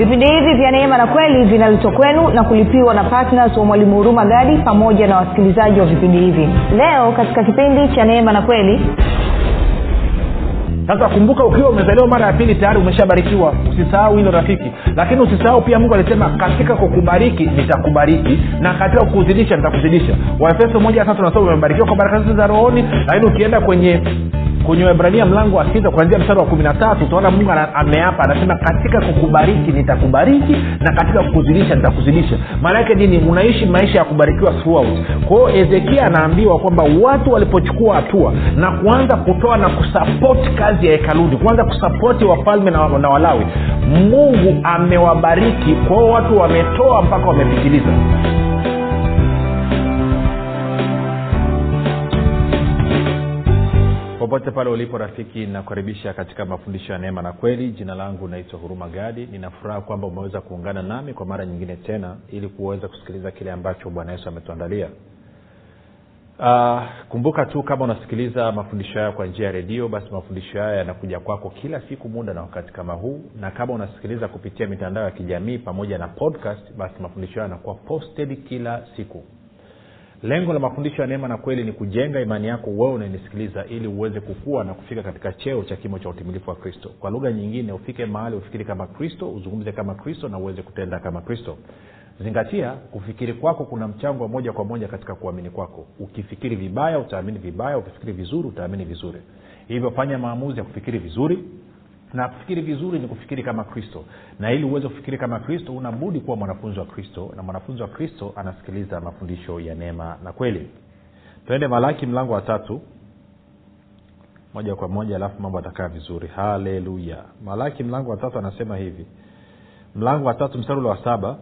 vipindi hivi vya neema na kweli vinaletwa kwenu na kulipiwa na ptns wa mwalimu huruma gadi pamoja na wasikilizaji wa vipindi hivi. Leo katika kipindi cha neema na kweli. Sasa kumbuka ukiwa umezaliwa mara ya pili tayari umeshabarikiwa. Usisahau hilo rafiki. Lakini usisahau pia mungu alisema katika kukubariki nitakubariki na katika kukuzidisha nitakuzidisha waefeso moja tatu nasoma umebarikiwa kwa baraka zote za rohoni lakini ukienda kwenye kwenye wahibrania mlango wa sita kuanzia mstari wa kumi na tatu utaona mungu ameapa anasema katika kukubariki nitakubariki na katika kukuzidisha nitakuzidisha. Maana yake nini? Unaishi maisha ya kubarikiwa throughout. Kwao hezekia anaambiwa kwamba watu walipochukua hatua na kuanza kutoa na kusapoti kazi ya hekaluni kuanza kusapoti wafalme na, na walawi mungu amewabariki. Kwao watu wametoa mpaka wamepitiliza popote pale ulipo rafiki nakukaribisha katika mafundisho ya neema na kweli. Jina langu naitwa huruma gadi. Ninafuraha kwamba umeweza kuungana nami kwa mara nyingine tena ili kuweza kusikiliza kile ambacho bwana yesu ametuandalia. Uh, kumbuka tu kama unasikiliza mafundisho haya kwa njia ya redio basi mafundisho haya yanakuja kwako kila siku muda na wakati kama huu. Na kama unasikiliza kupitia mitandao ya kijamii pamoja na podcast basi mafundisho haya yanakuwa posted kila siku lengo la mafundisho ya neema na kweli ni kujenga imani yako wewe unanisikiliza ili uweze kukua na kufika katika cheo cha kimo cha utimilifu wa kristo. Kwa lugha nyingine ufike mahali ufikiri kama kristo uzungumze kama kristo na uweze kutenda kama kristo. Zingatia kufikiri kwako kuna mchango wa moja kwa moja katika kuamini kwako. Ukifikiri vibaya utaamini vibaya ukifikiri vizuri utaamini vizuri. Hivyo fanya maamuzi ya kufikiri vizuri na vizuri ni kufikiri kama kristo. Na ili uweze kufikiri kama kristo unabudi kuwa mwanafunzi wa kristo na mwanafunzi wa kristo anasikiliza mafundisho ya neema na kweli. Twende malaki mlango wa tatu moja kwa moja alafu mambo atakaa vizuri. Haleluya. Malaki mlango wa tatu anasema hivi. Mlango wa tatu mstari ule wa saba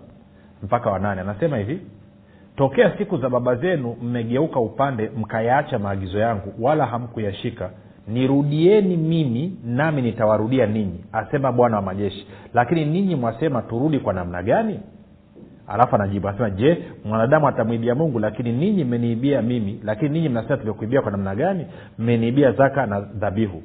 mpaka wa nane. Anasema hivi tokea siku za baba zenu mmegeuka upande mkayaacha maagizo yangu wala hamkuyashika nirudieni mimi nami nitawarudia ninyi asema bwana wa majeshi. Lakini ninyi mwasema turudi kwa namna gani? Alafu anajibu anasema je mwanadamu atamwibia mungu? Lakini ninyi mmeniibia mimi. Lakini ninyi mnasema tumekuibia kwa namna gani? Mmeniibia zaka na dhabihu.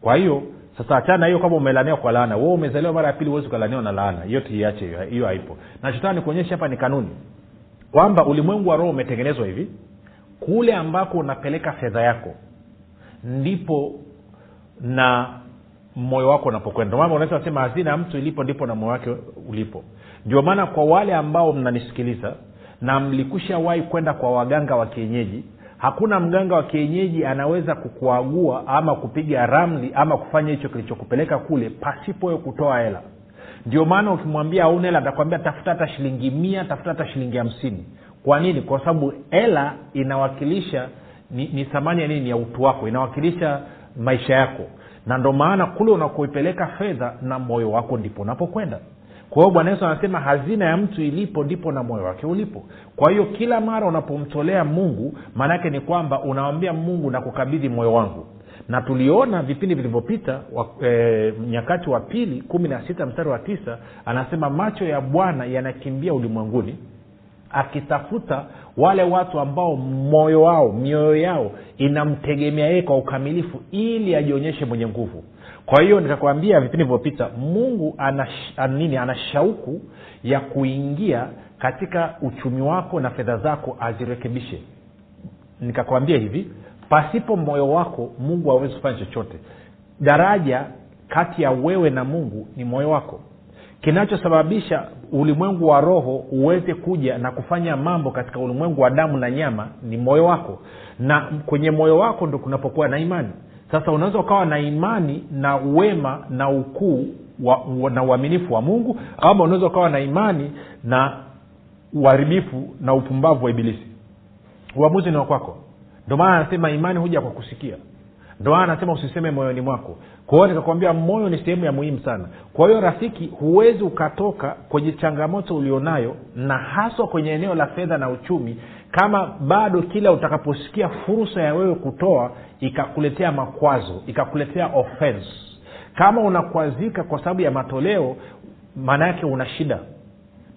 Kwa hiyo sasa achana hiyo kama umelaniwa kwa laana. Wewe umezaliwa mara ya pili huwezi ukalaniwa na laana. Hiyo tuiache hiyo haipo. Nachotaka nikuonyesha hapa ni kanuni. Kwamba ulimwengu wa roho umetengenezwa hivi. Kule ambako unapeleka fedha yako ndipo na moyo wako unapokwenda. Maana unaweza sema hazina ya mtu ilipo ndipo na moyo wake ulipo. Ndio maana kwa wale ambao mnanisikiliza na mlikushawahi kwenda kwa waganga wa kienyeji hakuna mganga wa kienyeji anaweza kukuagua ama kupiga ramli ama kufanya hicho kilichokupeleka kule pasipo kutoa hela. Ndio maana ukimwambia auna hela atakwambia tafuta hata shilingi mia tafuta hata shilingi hamsini. Kwa nini? Kwa sababu hela inawakilisha ni, ni thamani ya nini? Ya utu wako. Inawakilisha maisha yako. Na ndo maana kule unakoipeleka fedha na moyo wako ndipo unapokwenda. Kwa hiyo bwana yesu anasema hazina ya mtu ilipo ndipo na moyo wake ulipo. Kwa hiyo kila mara unapomtolea mungu maanaake ni kwamba unawambia mungu na kukabidhi moyo wangu. Na tuliona vipindi vilivyopita e, nyakati wa pili kumi na sita mstari wa tisa anasema macho ya bwana yanakimbia ulimwenguni akitafuta wale watu ambao moyo wao mioyo yao inamtegemea yeye kwa ukamilifu ili ajionyeshe mwenye nguvu. Kwa hiyo nikakwambia vipindi vilivyopita mungu ana, nini? Ana shauku ya kuingia katika uchumi wako na fedha zako azirekebishe. Nikakwambia hivi pasipo moyo wako mungu hawezi kufanya chochote. Daraja kati ya wewe na mungu ni moyo wako kinachosababisha ulimwengu wa roho uweze kuja na kufanya mambo katika ulimwengu wa damu na nyama ni moyo wako. Na kwenye moyo wako ndo kunapokuwa na imani. Sasa unaweza ukawa na imani na wema na ukuu wa, wa, na uaminifu wa mungu ama unaweza ukawa na imani na uharibifu na upumbavu wa ibilisi. Uamuzi ni wakwako ndio maana anasema imani huja kwa kusikia maana anasema usiseme moyoni mwako. Kwa hiyo nikakwambia moyo ni sehemu ya muhimu sana. Kwa hiyo rafiki huwezi ukatoka kwenye changamoto ulionayo na haswa kwenye eneo la fedha na uchumi kama bado kila utakaposikia fursa ya wewe kutoa ikakuletea makwazo ikakuletea offense. Kama unakwazika kwa sababu ya matoleo maana yake una shida.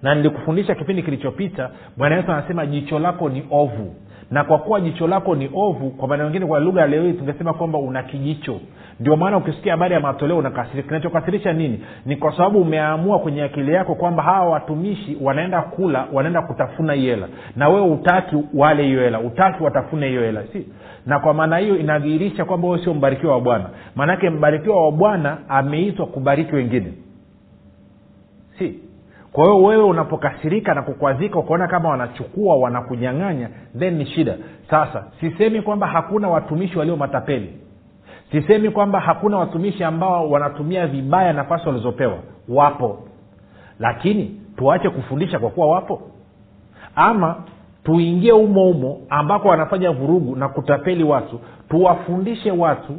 Na nilikufundisha kipindi kilichopita bwana yesu anasema jicho lako ni ovu na kwa kuwa jicho lako ni ovu kwa maana wengine kwa lugha ya leo hii tungesema kwamba una kijicho. Ndio maana ukisikia habari ya matoleo kinachokasirisha nini? Ni kwa sababu umeamua kwenye akili yako kwamba hawa watumishi wanaenda kula wanaenda kutafuna hiyo hela. Na wewe utaki wale hiyo hela. Utaki watafune hiyo hela si? Na kwa maana hiyo inadhihirisha kwamba wewe sio mbarikiwa wa bwana. Maanake mbarikiwa wa bwana ameitwa kubariki wengine. Si kwa hiyo wewe unapokasirika na kukwazika ukaona kama wanachukua wanakunyang'anya then ni shida. Sasa sisemi kwamba hakuna watumishi walio matapeli. Sisemi kwamba hakuna watumishi ambao wanatumia vibaya nafasi walizopewa. Wapo. Lakini tuache kufundisha kwa kuwa wapo. Ama tuingie umo umo ambako wanafanya vurugu na kutapeli watu tuwafundishe watu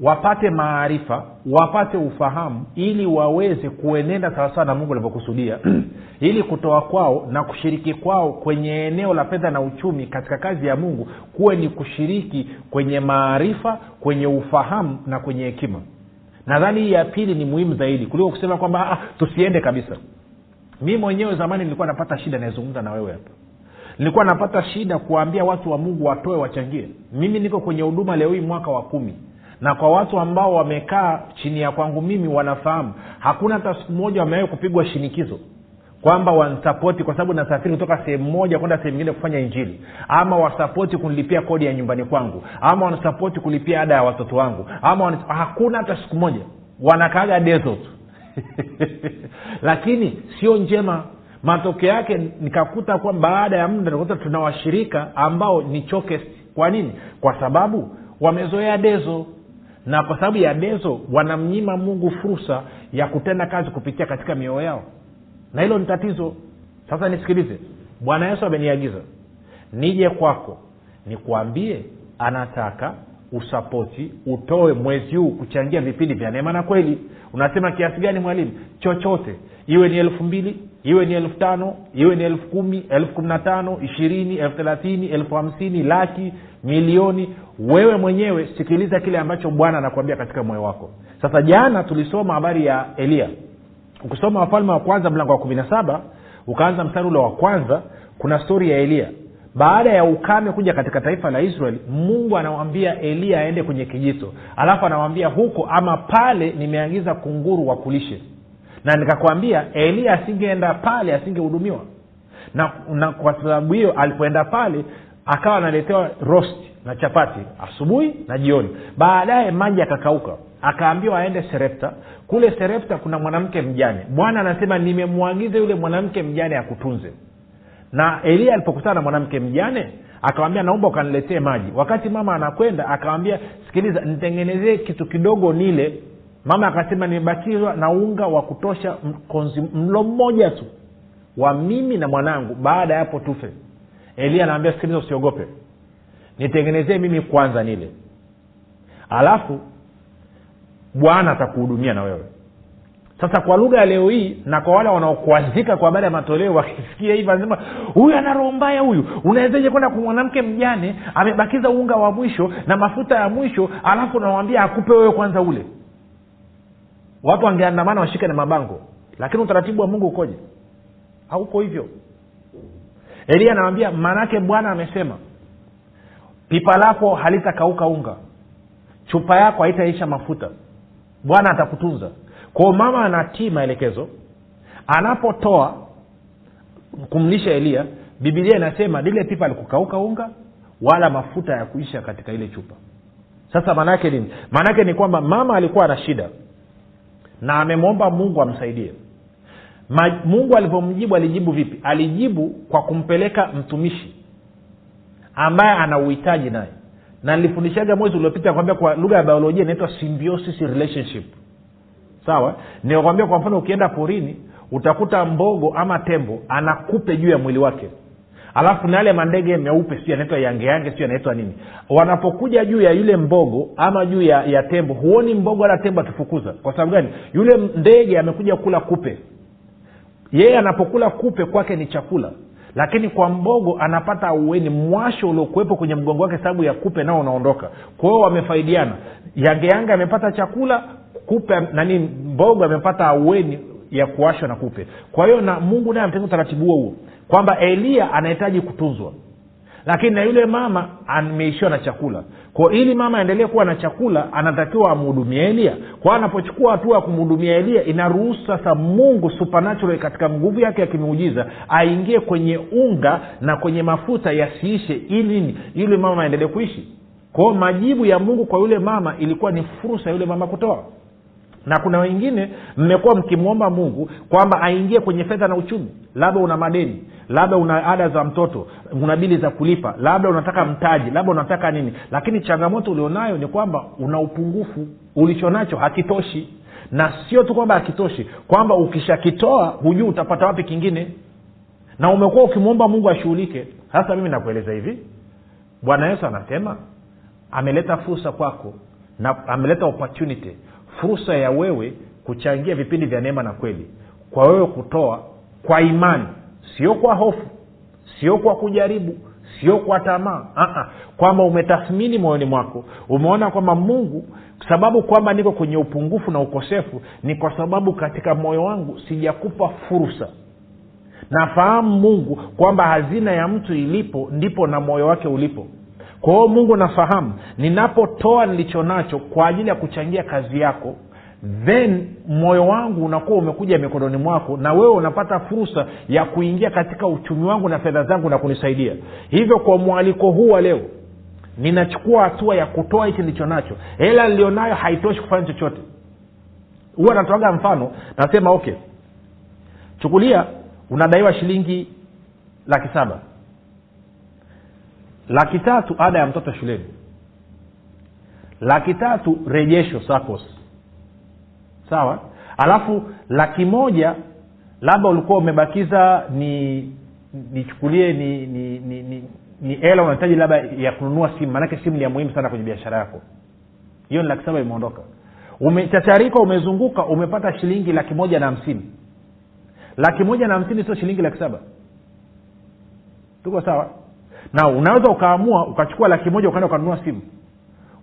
wapate maarifa wapate ufahamu ili waweze kuenenda sawasawa na mungu alivyokusudia ili kutoa kwao na kushiriki kwao kwenye eneo la fedha na uchumi katika kazi ya mungu kuwe ni kushiriki kwenye maarifa kwenye ufahamu na kwenye hekima. Nadhani hii ya pili ni muhimu zaidi kuliko kusema kwamba ah, tusiende kabisa. Mi mwenyewe zamani nilikuwa napata shida naezungumza na wewe hapa. Nilikuwa napata shida kuwaambia watu wa mungu watoe wachangie. Mimi niko kwenye huduma leo hii mwaka wa kumi na kwa watu ambao wamekaa chini ya kwangu mimi wanafahamu hakuna hata siku moja wamewahi kupigwa shinikizo kwamba wansapoti kwa sababu nasafiri kutoka sehemu moja kwenda sehemu nyingine kufanya injili. Ama wasapoti kunilipia kodi ya nyumbani kwangu. Ama wanasapoti kulipia ada ya watoto wangu. Ama wana... hakuna hata siku moja. Wanakaaga dezo tu. Lakini sio njema. Matokeo yake nikakuta kuwa baada ya muda nikakuta tuna washirika ambao ni choke kwa nini? Kwa sababu wamezoea dezo na kwa sababu ya dezo wanamnyima mungu fursa ya kutenda kazi kupitia katika mioyo yao. Na hilo ni tatizo. Sasa nisikilize. Bwana yesu ameniagiza. Nije kwako. Nikuambie anataka usapoti utoe mwezi huu kuchangia vipindi vya neema na kweli. Unasema kiasi gani mwalimu? Chochote. Iwe ni elfu mbili iwe ni elfu tano iwe ni elfu kumi elfu kumi na tano ishirini elfu thelathini elfu hamsini laki milioni wewe mwenyewe sikiliza kile ambacho bwana anakuambia katika moyo wako. Sasa jana tulisoma habari ya eliya ukisoma wafalme wa kwanza mlango wa kumi na saba ukaanza mstari ule wa kwanza kuna stori ya eliya baada ya ukame kuja katika taifa la israeli mungu anawambia eliya aende kwenye kijito alafu anawambia huko ama pale nimeagiza kunguru wakulishe. Na nikakwambia eliya asingeenda pale asingehudumiwa. Na, na kwa sababu hiyo alipoenda pale akawa analetewa rost na chapati asubuhi na jioni. Baadaye maji akakauka akaambiwa aende serepta. Kule serepta kuna mwanamke mjane. Bwana anasema nimemwagiza yule mwanamke mjane akutunze. Na eliya alipokutana na mwanamke mjane akawambia naomba ukaniletee maji. Wakati mama anakwenda akawambia sikiliza nitengenezee kitu kidogo nile. Mama akasema nimebakizwa na unga wa kutosha mlo mmoja tu wa mimi na mwanangu baada ya hapo tufe eliya anaambia sikiliza usiogope. Nitengenezee mimi kwanza nile. Alafu bwana atakuhudumia na wewe. Sasa kwa lugha ya leo hii na kwa wale wanaokuazika kwa habari ya matoleo wakisikia hivi anasema huyu ana roho mbaya huyu. Unawezaje kwenda kwa mwanamke mjane amebakiza unga wa mwisho na mafuta ya mwisho alafu unawambia akupe wewe kwanza ule? Watu wangeandamana washike na mabango. Lakini utaratibu wa mungu ukoje? Hauko hivyo eliya anawambia maanaake bwana amesema pipa lako halitakauka unga chupa yako haitaisha mafuta bwana atakutunza. Kwao mama anatii maelekezo. Anapotoa kumlisha eliya bibilia inasema lile pipa alikukauka unga wala mafuta ya kuisha katika ile chupa. Sasa maanaake nini? Maanaake ni kwamba mama alikuwa na shida na amemwomba mungu amsaidie Mungu alivyomjibu alijibu vipi? Alijibu kwa kumpeleka mtumishi ambaye ana uhitaji naye. Na nilifundishaga mwezi uliopita kwambia kwa lugha ya biolojia inaitwa symbiosis relationship. Sawa? Nikakwambia kwa mfano ukienda porini utakuta mbogo ama tembo anakupe juu ya mwili wake. Alafu na yale mandege meupe sio yanaitwa yangeyange sio yanaitwa nini. Wanapokuja juu ya yule mbogo ama juu ya, ya tembo huoni mbogo wala tembo akifukuza kwa sababu gani? Yule ndege amekuja kula kupe yeye anapokula kupe kwake ni chakula. Lakini kwa mbogo anapata aueni mwasho uliokuwepo kwenye mgongo wake sababu ya kupe nao unaondoka. Kwa wamefaidiana. Yangeyange amepata chakula kupe nani mbogo amepata aueni ya kuwashwa na kupe. Kwa hiyo na mungu naye ametenga utaratibu huo huo. Kwamba eliya anahitaji kutunzwa lakini na yule mama ameishiwa na chakula. Kwa ili mama aendelee kuwa na chakula anatakiwa amhudumia elia. Kwa anapochukua hatua ya kumhudumia elia inaruhusu sasa mungu supernatural katika nguvu yake ya aingie kwenye unga na kwenye mafuta yasiishe ili nini yule mama aendelee kuishi. Kwao majibu ya mungu kwa yule mama ilikuwa ni fursa ya yule mama kutoa na kuna wengine mmekuwa mkimwomba mungu kwamba aingie kwenye fedha na uchumi. Labda una madeni labda una ada za mtoto una bili za kulipa labda unataka mtaji labda unataka nini. Lakini changamoto ulionayo ni kwamba una upungufu ulichonacho hakitoshi. Na sio tu kwamba hakitoshi kwamba ukishakitoa hujui utapata wapi kingine. Na umekuwa ukimwomba mungu ashughulike. Sasa mimi nakueleza hivi. Bwana yesu anasema ameleta fursa kwako na ameleta opportunity fursa ya wewe kuchangia vipindi vya neema na kweli. Kwa wewe kutoa kwa imani sio kwa hofu sio kwa kujaribu sio kwa tamaa. Kwamba umetathmini moyoni mwako umeona kwamba mungu sababu kwamba niko kwenye upungufu na ukosefu ni kwa sababu katika moyo wangu sijakupa fursa. Nafahamu mungu kwamba hazina ya mtu ilipo ndipo na moyo wake ulipo kwa hiyo mungu nafahamu ninapotoa nilicho nacho kwa ajili ya kuchangia kazi yako then moyo wangu unakuwa umekuja mikononi mwako na wewe unapata fursa ya kuingia katika uchumi wangu na fedha zangu na kunisaidia. Hivyo kwa mwaliko huu wa leo ninachukua hatua ya kutoa hichi nilicho nacho. Hela nilionayo haitoshi kufanya chochote. Huwa natoaga mfano nasema okay chukulia unadaiwa shilingi laki saba laki tatu ada ya mtoto shuleni. Laki tatu rejesho sacos sawa? Alafu laki moja labda ulikuwa umebakiza ni nichukulie ni ni ni ni ni hela unahitaji labda ya kununua simu. Maanake simu ni ya muhimu sana kwenye biashara yako. Hiyo ni laki saba imeondoka. Umechacharika umezunguka umepata shilingi laki moja na hamsini. Laki moja na hamsini sio shilingi laki saba. Tuko sawa na unaweza ukaamua ukachukua laki moja ukaenda ukanunua simu.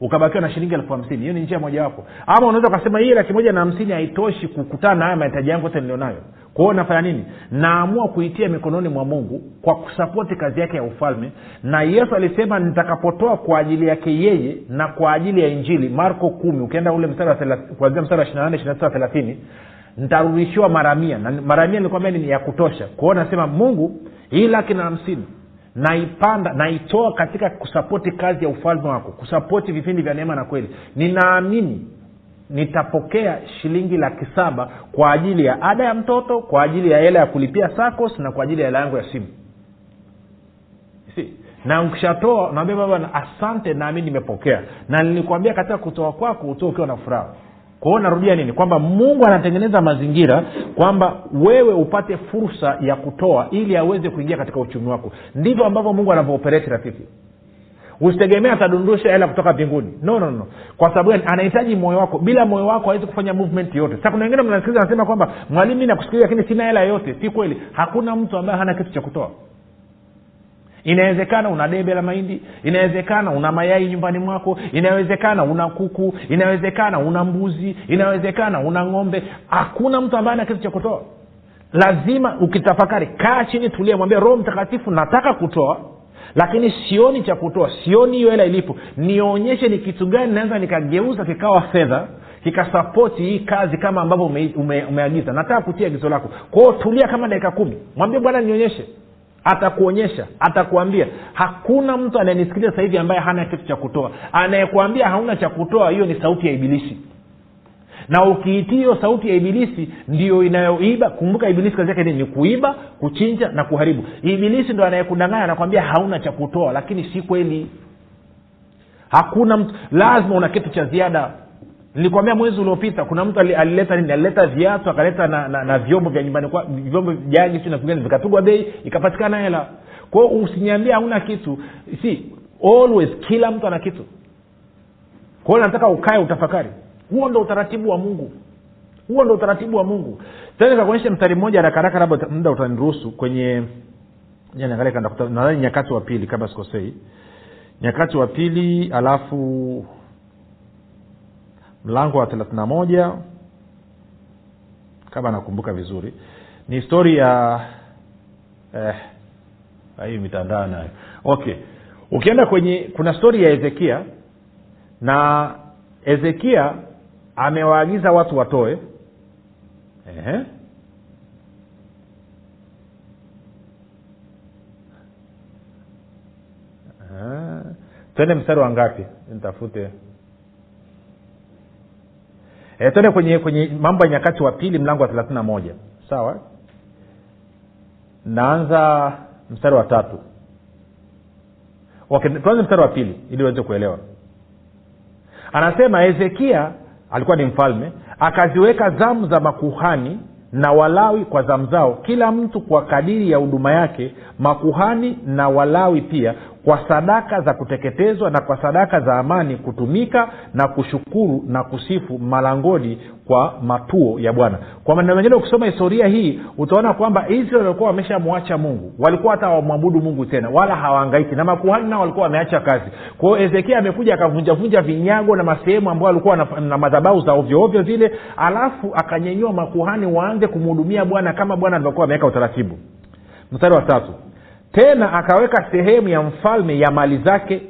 Ukabakiwa na shilingi elfu hamsini. Hiyo ni njia mojawapo ama unaweza ukasema hii laki moja na hamsini haitoshi kukutana na haya mahitaji yangu yote nilionayo. Kwao nafanya nini? Naamua kuitia mikononi mwa mungu kwa kusapoti kazi yake ya ufalme. Na yesu alisema nitakapotoa kwa ajili yake yeye na kwa ajili ya injili marko kumi ukienda ule kuanzia mstari wa ishiri nane thelathini nitarudishiwa mara na mara nilikwambia ni ya kutosha. Kwao nasema mungu hii laki na hamsini naipanda naitoa katika kusapoti kazi ya ufalme wako kusapoti vipindi vya neema na kweli. Ninaamini nitapokea shilingi laki saba kwa ajili ya ada ya mtoto kwa ajili ya hela ya kulipia sacos na kwa ajili ya hela yangu ya simu. Si na ukishatoa naambia baba asante naamini nimepokea. Na nilikwambia katika kutoa kwako utoe ukiwa na furaha kwa narudia nini? Kwamba mungu anatengeneza mazingira kwamba wewe upate fursa ya kutoa ili aweze kuingia katika uchumi wako. Ndivyo ambavyo mungu anavyoopereti rafiki. Usitegemea atadundusha hela kutoka mbinguni. No, no, no. Kwa sababu gani? Anahitaji moyo wako. Bila moyo wako hawezi kufanya movement yote. Sa kuna wengine mnasikiliza anasema kwamba mwalimu mi nakusikiliza lakini sina hela yoyote si kweli. Hakuna mtu ambaye hana kitu cha kutoa inawezekana una debe la mahindi inawezekana una mayai nyumbani mwako inawezekana una kuku inawezekana una mbuzi inawezekana una ng'ombe. Hakuna mtu ambaye ana kitu cha kutoa. Lazima ukitafakari kaa chini tulia mwambia roho mtakatifu nataka kutoa lakini sioni cha kutoa sioni hiyo hela ilipo. Nionyeshe ni kitu gani naweza nikageuza kikawa fedha kikasapoti hii kazi kama ambavyo ume, ume, umeagiza. Nataka kutia agizo lako. Kwao tulia kama dakika kumi. Mwambie bwana nionyeshe atakuonyesha atakuambia. Hakuna mtu anayenisikiliza sasa hivi ambaye hana kitu cha kutoa. Anayekuambia hauna cha kutoa hiyo ni sauti ya ibilisi. Na ukiitii hiyo sauti ya ibilisi ndio inayoiba. Kumbuka ibilisi kazi yake ni, kuiba kuchinja na kuharibu. Ibilisi ndo anayekudanganya anakwambia hauna cha kutoa lakini si kweli. Hakuna mtu lazima una kitu cha ziada nilikwambia mwezi uliopita kuna mtu alileta nini? Alileta viatu akaleta na, na, na vyombo vya nyumbani kwa vyombo jagi si navigani vikapigwa bei ikapatikana hela. Kwao usiniambie hauna kitu. Si always kila mtu ana kitu. Kwao nataka ukae utafakari. Huo ndo utaratibu wa mungu. Huo ndo utaratibu wa mungu. Tena nikakuonyesha mstari mmoja harakaraka labda muda utaniruhusu kwenye nyakati wa pili kama sikosei. Nyakati wa pili alafu mlango wa thelathina moja. Kama nakumbuka vizuri. Ni histori ya eh, hii mitandao nayo. Okay. Ukienda kwenye kuna stori ya hezekia na hezekia amewaagiza watu watoe. Ehe. Ah, twende mstari wa ngapi? Nitafute e, twende kwenye kwenye mambo ya nyakati wa pili mlango wa thelathini na moja. Sawa? Naanza mstari wa tatu. Okay, tuanze mstari wa pili ili uweze kuelewa. Anasema hezekia alikuwa ni mfalme akaziweka zamu za makuhani na walawi kwa zamu zao kila mtu kwa kadiri ya huduma yake makuhani na walawi pia kwa sadaka za kuteketezwa na kwa sadaka za amani kutumika na kushukuru na kusifu malangoni kwa matuo ya bwana. Kwa maneno mengine ukisoma historia hii utaona kwamba israel walikuwa wameshamwacha mungu. Walikuwa hata hawamwabudu mungu tena wala hawaangaiki na makuhani nao walikuwa wameacha kazi. Kwa hiyo amekuja akavunjavunja vinyago na masehemu ambao alikuwa na, na madhabau za ovyoovyo zile alafu akanyenyua makuhani waanze kumhudumia bwana kama bwana alivyokuwa ameweka utaratibu. Mstari wa tatu tena akaweka sehemu ya mfalme ya mali zake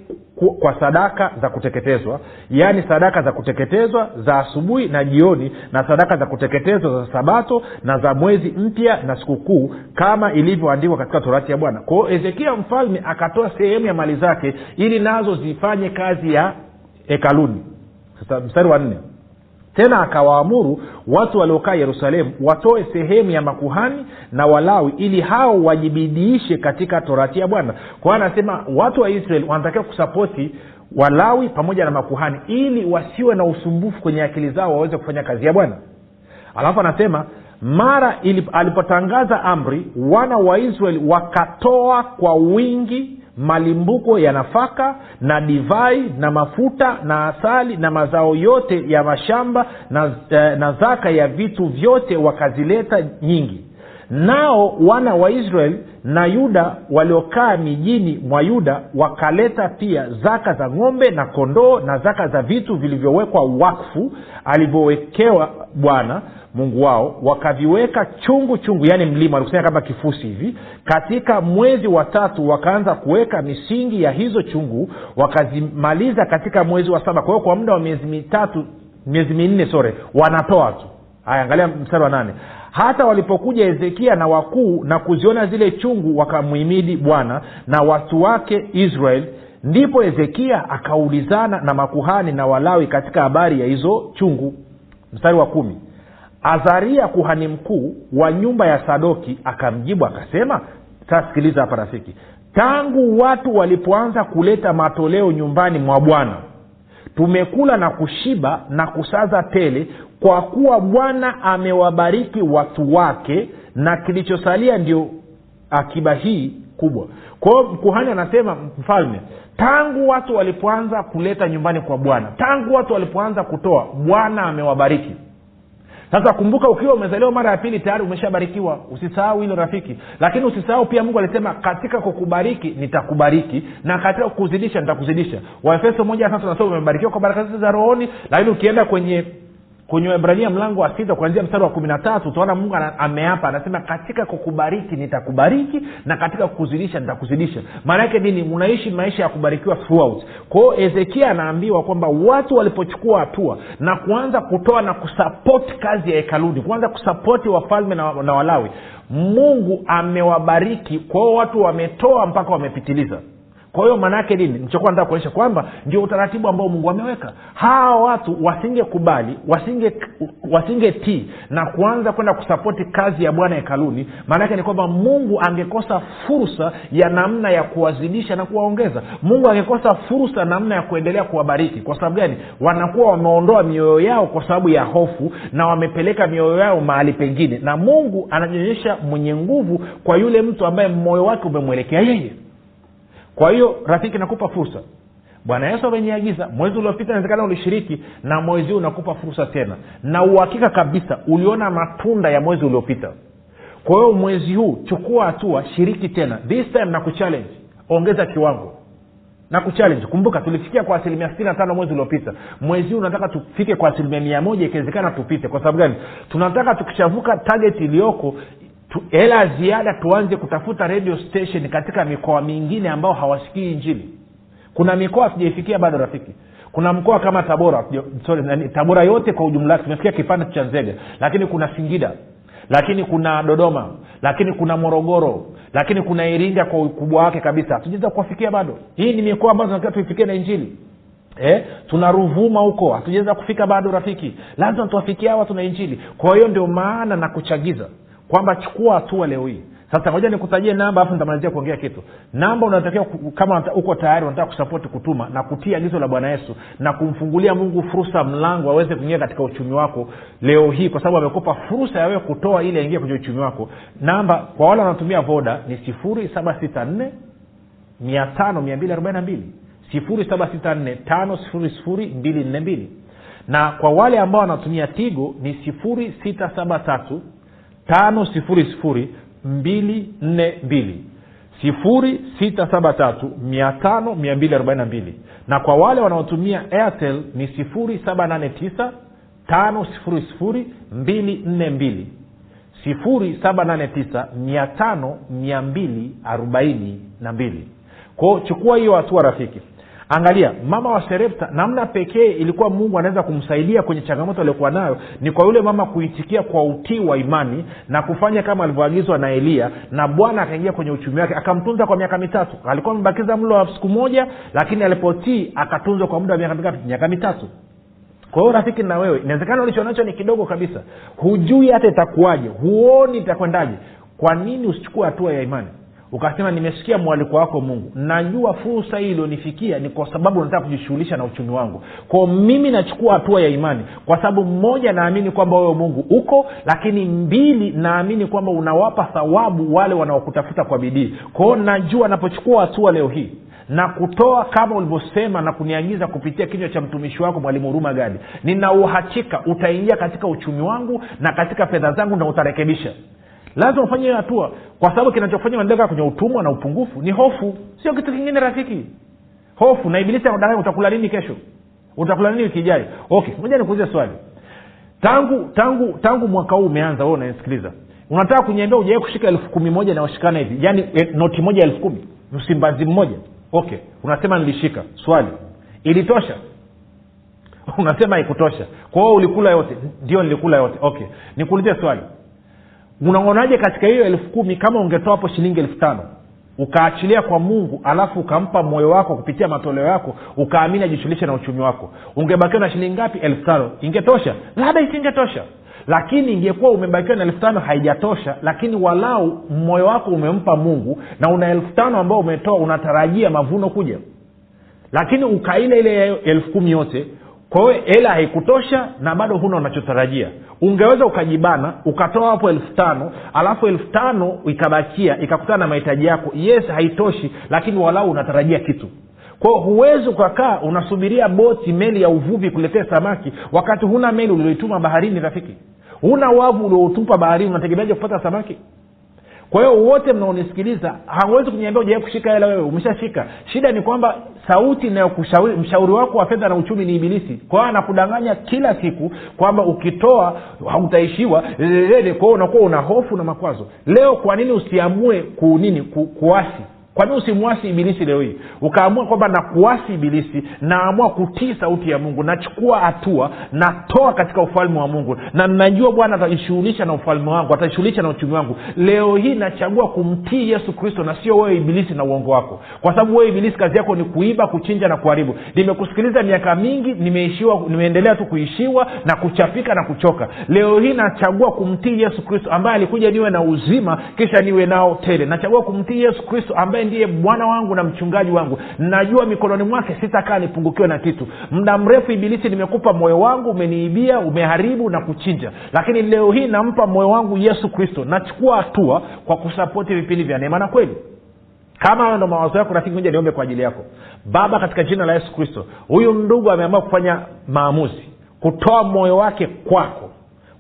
kwa sadaka za kuteketezwa. Yaani sadaka za kuteketezwa za asubuhi na jioni na sadaka za kuteketezwa za sabato na za mwezi mpya na sikukuu kama ilivyoandikwa katika torati ya bwana. Kwao hezekia mfalme akatoa sehemu ya mali zake ili nazo zifanye kazi ya hekaluni. Sasa mstari wa nne tena akawaamuru watu waliokaa yerusalemu watoe sehemu ya makuhani na walawi ili hao wajibidiishe katika torati ya bwana. Kwa hiyo anasema watu wa israeli wanatakiwa kusapoti walawi pamoja na makuhani ili wasiwe na usumbufu kwenye akili zao waweze kufanya kazi ya bwana. Alafu anasema mara alipotangaza amri wana wa israeli wakatoa kwa wingi malimbuko ya nafaka na divai na mafuta na asali na mazao yote ya mashamba na, eh, na zaka ya vitu vyote wakazileta nyingi. Nao wana wa israeli na yuda waliokaa mijini mwa yuda wakaleta pia zaka za ng'ombe na kondoo na zaka za vitu vilivyowekwa wakfu alivyowekewa bwana mungu wao wakaviweka chungu chungu yaani mlima walikusanya kama kifusi hivi. Katika mwezi wa tatu wakaanza kuweka misingi ya hizo chungu wakazimaliza katika mwezi wa saba. Kwa kwa muda wa miezi mitatu miezi minne sore wanatoa tu. Haya angalia mstari wa nane. Hata walipokuja hezekia na wakuu na kuziona zile chungu wakamhimidi bwana na watu wake israel. Ndipo hezekia akaulizana na makuhani na walawi katika habari ya hizo chungu. Mstari wa kumi azaria kuhani mkuu wa nyumba ya sadoki akamjibu akasema sasikiliza hapa rafiki. Tangu watu walipoanza kuleta matoleo nyumbani mwa bwana tumekula na kushiba na kusaza tele kwa kuwa bwana amewabariki watu wake na kilichosalia ndio akiba hii kubwa. Kwa hiyo kuhani anasema mfalme tangu watu walipoanza kuleta nyumbani kwa bwana tangu watu walipoanza kutoa bwana amewabariki sasa kumbuka ukiwa umezaliwa mara ya pili tayari umeshabarikiwa. Usisahau hilo rafiki. Lakini usisahau pia mungu alisema katika kukubariki nitakubariki na katika kukuzidisha nitakuzidisha. Waefeso moja sasa nasema umebarikiwa kwa baraka zote za rohoni lakini ukienda kwenye kwenye wahibrania mlango wa sita kuanzia mstari wa kumi na tatu utaona mungu ameapa anasema katika kukubariki nitakubariki na katika kukuzidisha nitakuzidisha maana yake nini? Unaishi maisha ya kubarikiwa throughout. Kwao hezekia anaambiwa kwamba watu walipochukua hatua na kuanza kutoa na kusapoti kazi ya hekaluni kuanza kusapoti wafalme na, na walawi mungu amewabariki. Kwao watu wametoa mpaka wamepitiliza kwa hiyo maanaake nini? Nichokuwa nataka kuonyesha kwamba ndio utaratibu ambao mungu ameweka. Hawa watu wasingekubali wasinge wasingetii na kuanza kwenda kusapoti kazi ya bwana hekaluni. Maanaake ni kwamba mungu angekosa fursa ya namna ya kuwazidisha na kuwaongeza. Mungu angekosa fursa namna ya kuendelea kuwabariki. Kwa sababu gani? Wanakuwa wameondoa mioyo yao kwa sababu ya hofu na wamepeleka mioyo yao mahali pengine. Na mungu anajionyesha mwenye nguvu kwa yule mtu ambaye moyo wake umemwelekea yeye kwa hiyo rafiki nakupa fursa. Bwana yesu ameniagiza mwezi uliopita inawezekana ulishiriki na mwezi huu unakupa fursa tena. Na uhakika kabisa uliona matunda ya mwezi uliopita. Kwa hiyo mwezi huu chukua hatua shiriki tena. This time na kuchallenge. Ongeza kiwango. Na kuchallenge. Kumbuka tulifikia kwa asilimia sitini na mwezi uliopita. Mwezi huu unataka tufike kwa asilimia mia moja ikiwezekana tupite. Kwa sababu gani? Tunataka tukichavuka tageti iliyoko hela ya ziada tuanze kutafuta radio station katika mikoa mingine ambao hawasikii injili. Kuna mikoa hatujaifikia bado rafiki. Kuna mkoa kama tabora sorry, nani, tabora yote kwa ujumla tumefikia kipande cha nzega. Lakini kuna singida lakini kuna dodoma lakini kuna morogoro lakini kuna iringa kwa ukubwa wake kabisa. Hatujaweza kuwafikia bado. Hii ni mikoa ambazo tunatakiwa tuifikie na injili. Eh, tuna ruvuma huko hatujaweza kufika bado rafiki. Lazima tuwafikia hawa tuna injili. Kwa hiyo ndio maana na kuchagiza kwamba chukua hatua leo hii. Sasa moja nikutajie namba alafu nitamalizia kuongea kitu. Namba unatakiwa kama uko tayari unataka kusapoti kutuma na kutia agizo la bwana yesu na kumfungulia mungu fursa mlango aweze kuingia katika uchumi wako leo hii kwa sababu amekupa fursa ya kutoa ili aingie kwenye uchumi wako. Namba kwa wale wanaotumia voda ni sifuri saba sita nne mia tano mia mbili arobaini na mbili. Sifuri saba sita nne tano sifuri sifuri mbili nne mbili. Na kwa wale ambao wanatumia tigo ni sifuri sita saba tatu tano sifuri sifuri mbili nne mbili. sifuri sita saba tatu mia tano mia mbili arobaini na mbili. Na kwa wale wanaotumia airtel ni sifuri saba nane tisa tano sifuri sifuri mbili nne mbili. sifuri saba nane tisa mia tano mia mbili arobaini na mbili. Kwao chukua hiyo hatua rafiki angalia mama wa serepta namna pekee ilikuwa mungu anaweza kumsaidia kwenye changamoto aliyokuwa nayo ni kwa yule mama kuitikia kwa utii wa imani na kufanya kama alivyoagizwa na eliya na bwana akaingia kwenye uchumi wake akamtunza kwa miaka mitatu. Alikuwa amebakiza mlo wa siku moja lakini alipotii akatunzwa kwa muda wa miaka mingapi? Miaka mitatu. Kwa hiyo rafiki na wewe inawezekana ulichonacho ni kidogo kabisa. Hujui hata itakuwaje huoni itakwendaje. Kwa nini usichukue hatua ya imani ukasema nimesikia mwaliko wako mungu. Najua fursa hii iliyonifikia ni kwa sababu nataka kujishughulisha na uchumi wangu. Kwao mimi nachukua hatua ya imani. Kwa sababu mmoja naamini kwamba wewe mungu uko lakini mbili naamini kwamba unawapa thawabu wale wanaokutafuta kwa bidii. Kwao najua napochukua hatua leo hii na kutoa kama ulivyosema na kuniagiza kupitia kinywa cha mtumishi wako mwalimu huruma gadi nina uhakika utaingia katika uchumi wangu na katika fedha zangu na utarekebisha lazima ufanye hiyo hatua. Kwa sababu kinachofanya unaendelea kwenye utumwa na upungufu ni hofu. Sio kitu kingine rafiki. Hofu. Na ibilisi anadanganya utakula nini kesho? Utakula nini wiki ijayo? Okay moja nikuulize swali. Tangu tangu tangu mwaka huu umeanza wewe unanisikiliza unataka kuniambia ujawai kushika elfu kumi moja inayoshikana hivi? Yaani e, noti moja elfu kumi? Msimbazi mmoja? Okay unasema nilishika. Swali. Ilitosha? Unasema haikutosha. Kwa hiyo ulikula yote? Ndio nilikula yote. Okay nikuulize swali unaonaje katika hiyo elfu kumi kama ungetoa hapo shilingi elfu tano? Ukaachilia kwa mungu alafu ukampa moyo wako kupitia matoleo yako ukaamini ajishughulishe na uchumi wako. Ungebakiwa na shilingi ngapi? Elfu tano. Ingetosha? Labda isingetosha. Lakini ingekuwa umebakiwa na elfu tano haijatosha. Lakini walau moyo wako umempa mungu na una elfu tano ambao umetoa unatarajia mavuno kuja. Lakini ukaila ile elfu kumi yote kwa hiyo hela haikutosha na bado huna unachotarajia ungeweza ukajibana ukatoa hapo elfu tano alafu elfu tano ikabakia ikakutana na mahitaji yako. Yes haitoshi lakini walau unatarajia kitu. Kwao huwezi ukakaa unasubiria boti meli ya uvuvi kuletea samaki wakati huna meli ulioituma baharini rafiki. Huna wavu ulioutupa baharini unategemeaje kupata samaki kwa hiyo wote mnaonisikiliza hawezi kuniambia ujawai kushika hela wewe umeshashika. Shida ni kwamba sauti inayokushauri mshauri wako wa fedha na uchumi ni ibilisi. Kwa hiyo anakudanganya kila siku kwamba ukitoa hautaishiwa. Kwa hiyo unakuwa una hofu na makwazo. Leo kwa nini usiamue kunini kuasi kwa nini usimwasi ibilisi leo hii? Ukaamua kwamba nakuasi ibilisi naamua kutii sauti ya mungu nachukua hatua natoa katika ufalme wa mungu na najua bwana atajishughulisha na ufalme wangu atajishughulisha na uchumi wangu. Leo hii nachagua kumtii yesu kristo na sio wewe ibilisi na uongo wako. Kwa sababu wewe ibilisi kazi yako ni kuiba kuchinja na kuharibu. Nimekusikiliza miaka mingi nimeishiwa nimeendelea tu kuishiwa na kuchapika na kuchoka. Leo hii nachagua kumtii yesu kristo ambaye alikuja niwe na uzima kisha niwe nao tele. Nachagua kumtii yesu kristo ambaye ndiye bwana wangu na mchungaji wangu. Najua mikononi mwake sitakaa nipungukiwe na kitu. Muda mrefu ibilisi nimekupa moyo wangu umeniibia umeharibu na kuchinja. Lakini leo hii nampa moyo wangu yesu kristo. Nachukua hatua kwa kusapoti vipindi vya neema na kweli. Kama hayo ndo mawazo yako rafiki moja niombe kwa ajili yako. Baba katika jina la yesu kristo huyu ndugu ameamua kufanya maamuzi kutoa moyo wake kwako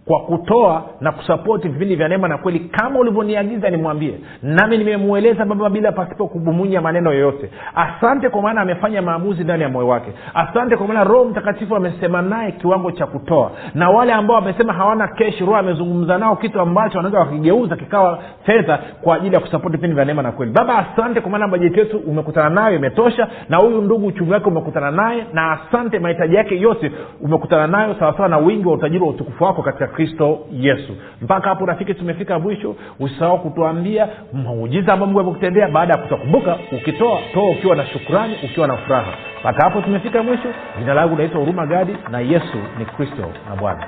kwa kutoa na kusapoti vipindi vya neema na kweli kama ulivyoniagiza nimwambie. Nami nimemweleza baba bila pasipo kubumunya maneno yoyote. Asante kwa maana amefanya maamuzi ndani ya moyo wake. Asante kwa maana roho mtakatifu amesema naye kiwango cha kutoa. Na wale ambao wamesema hawana kesh roho amezungumza nao kitu ambacho wanaweza wakigeuza kikawa fedha kwa ajili ya kusapoti vipindi vya neema na kweli. Baba asante kwa maana bajeti yetu umekutana nayo imetosha. Na huyu ndugu uchumi wake umekutana naye. Na asante mahitaji yake yote umekutana nayo sawasawa na wingi wa utajiri wa utukufu wako katika kristo yesu. Mpaka hapo rafiki tumefika mwisho. Usisahau kutuambia muujiza ambao mungu amekutendea baada ya kutakumbuka ukitoa toa ukiwa na shukrani ukiwa na furaha. Mpaka hapo tumefika mwisho. Jina langu naitwa huruma gadi na yesu ni kristo na bwana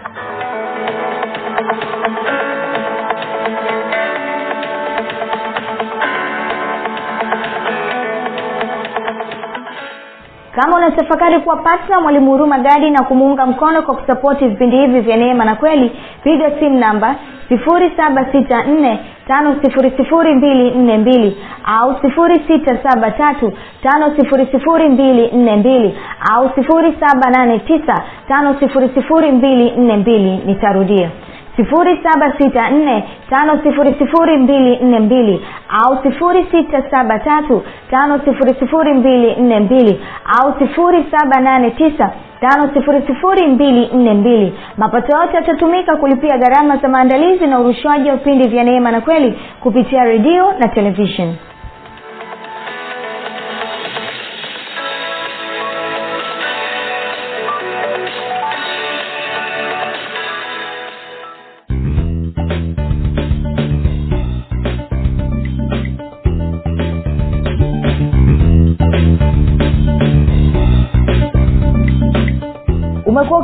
kama unatafakari kuwa patna mwalimu huruma gadi na kumuunga mkono kwa kusapoti vipindi hivi vya neema na kweli piga simu namba 7645242 au 6735242 au 7895242 nitarudia 7645242 au 6735242 au 789 5242 mapato yote yatatumika kulipia gharama za maandalizi na urushwaji wa vipindi vya neema na kweli kupitia redio na televishen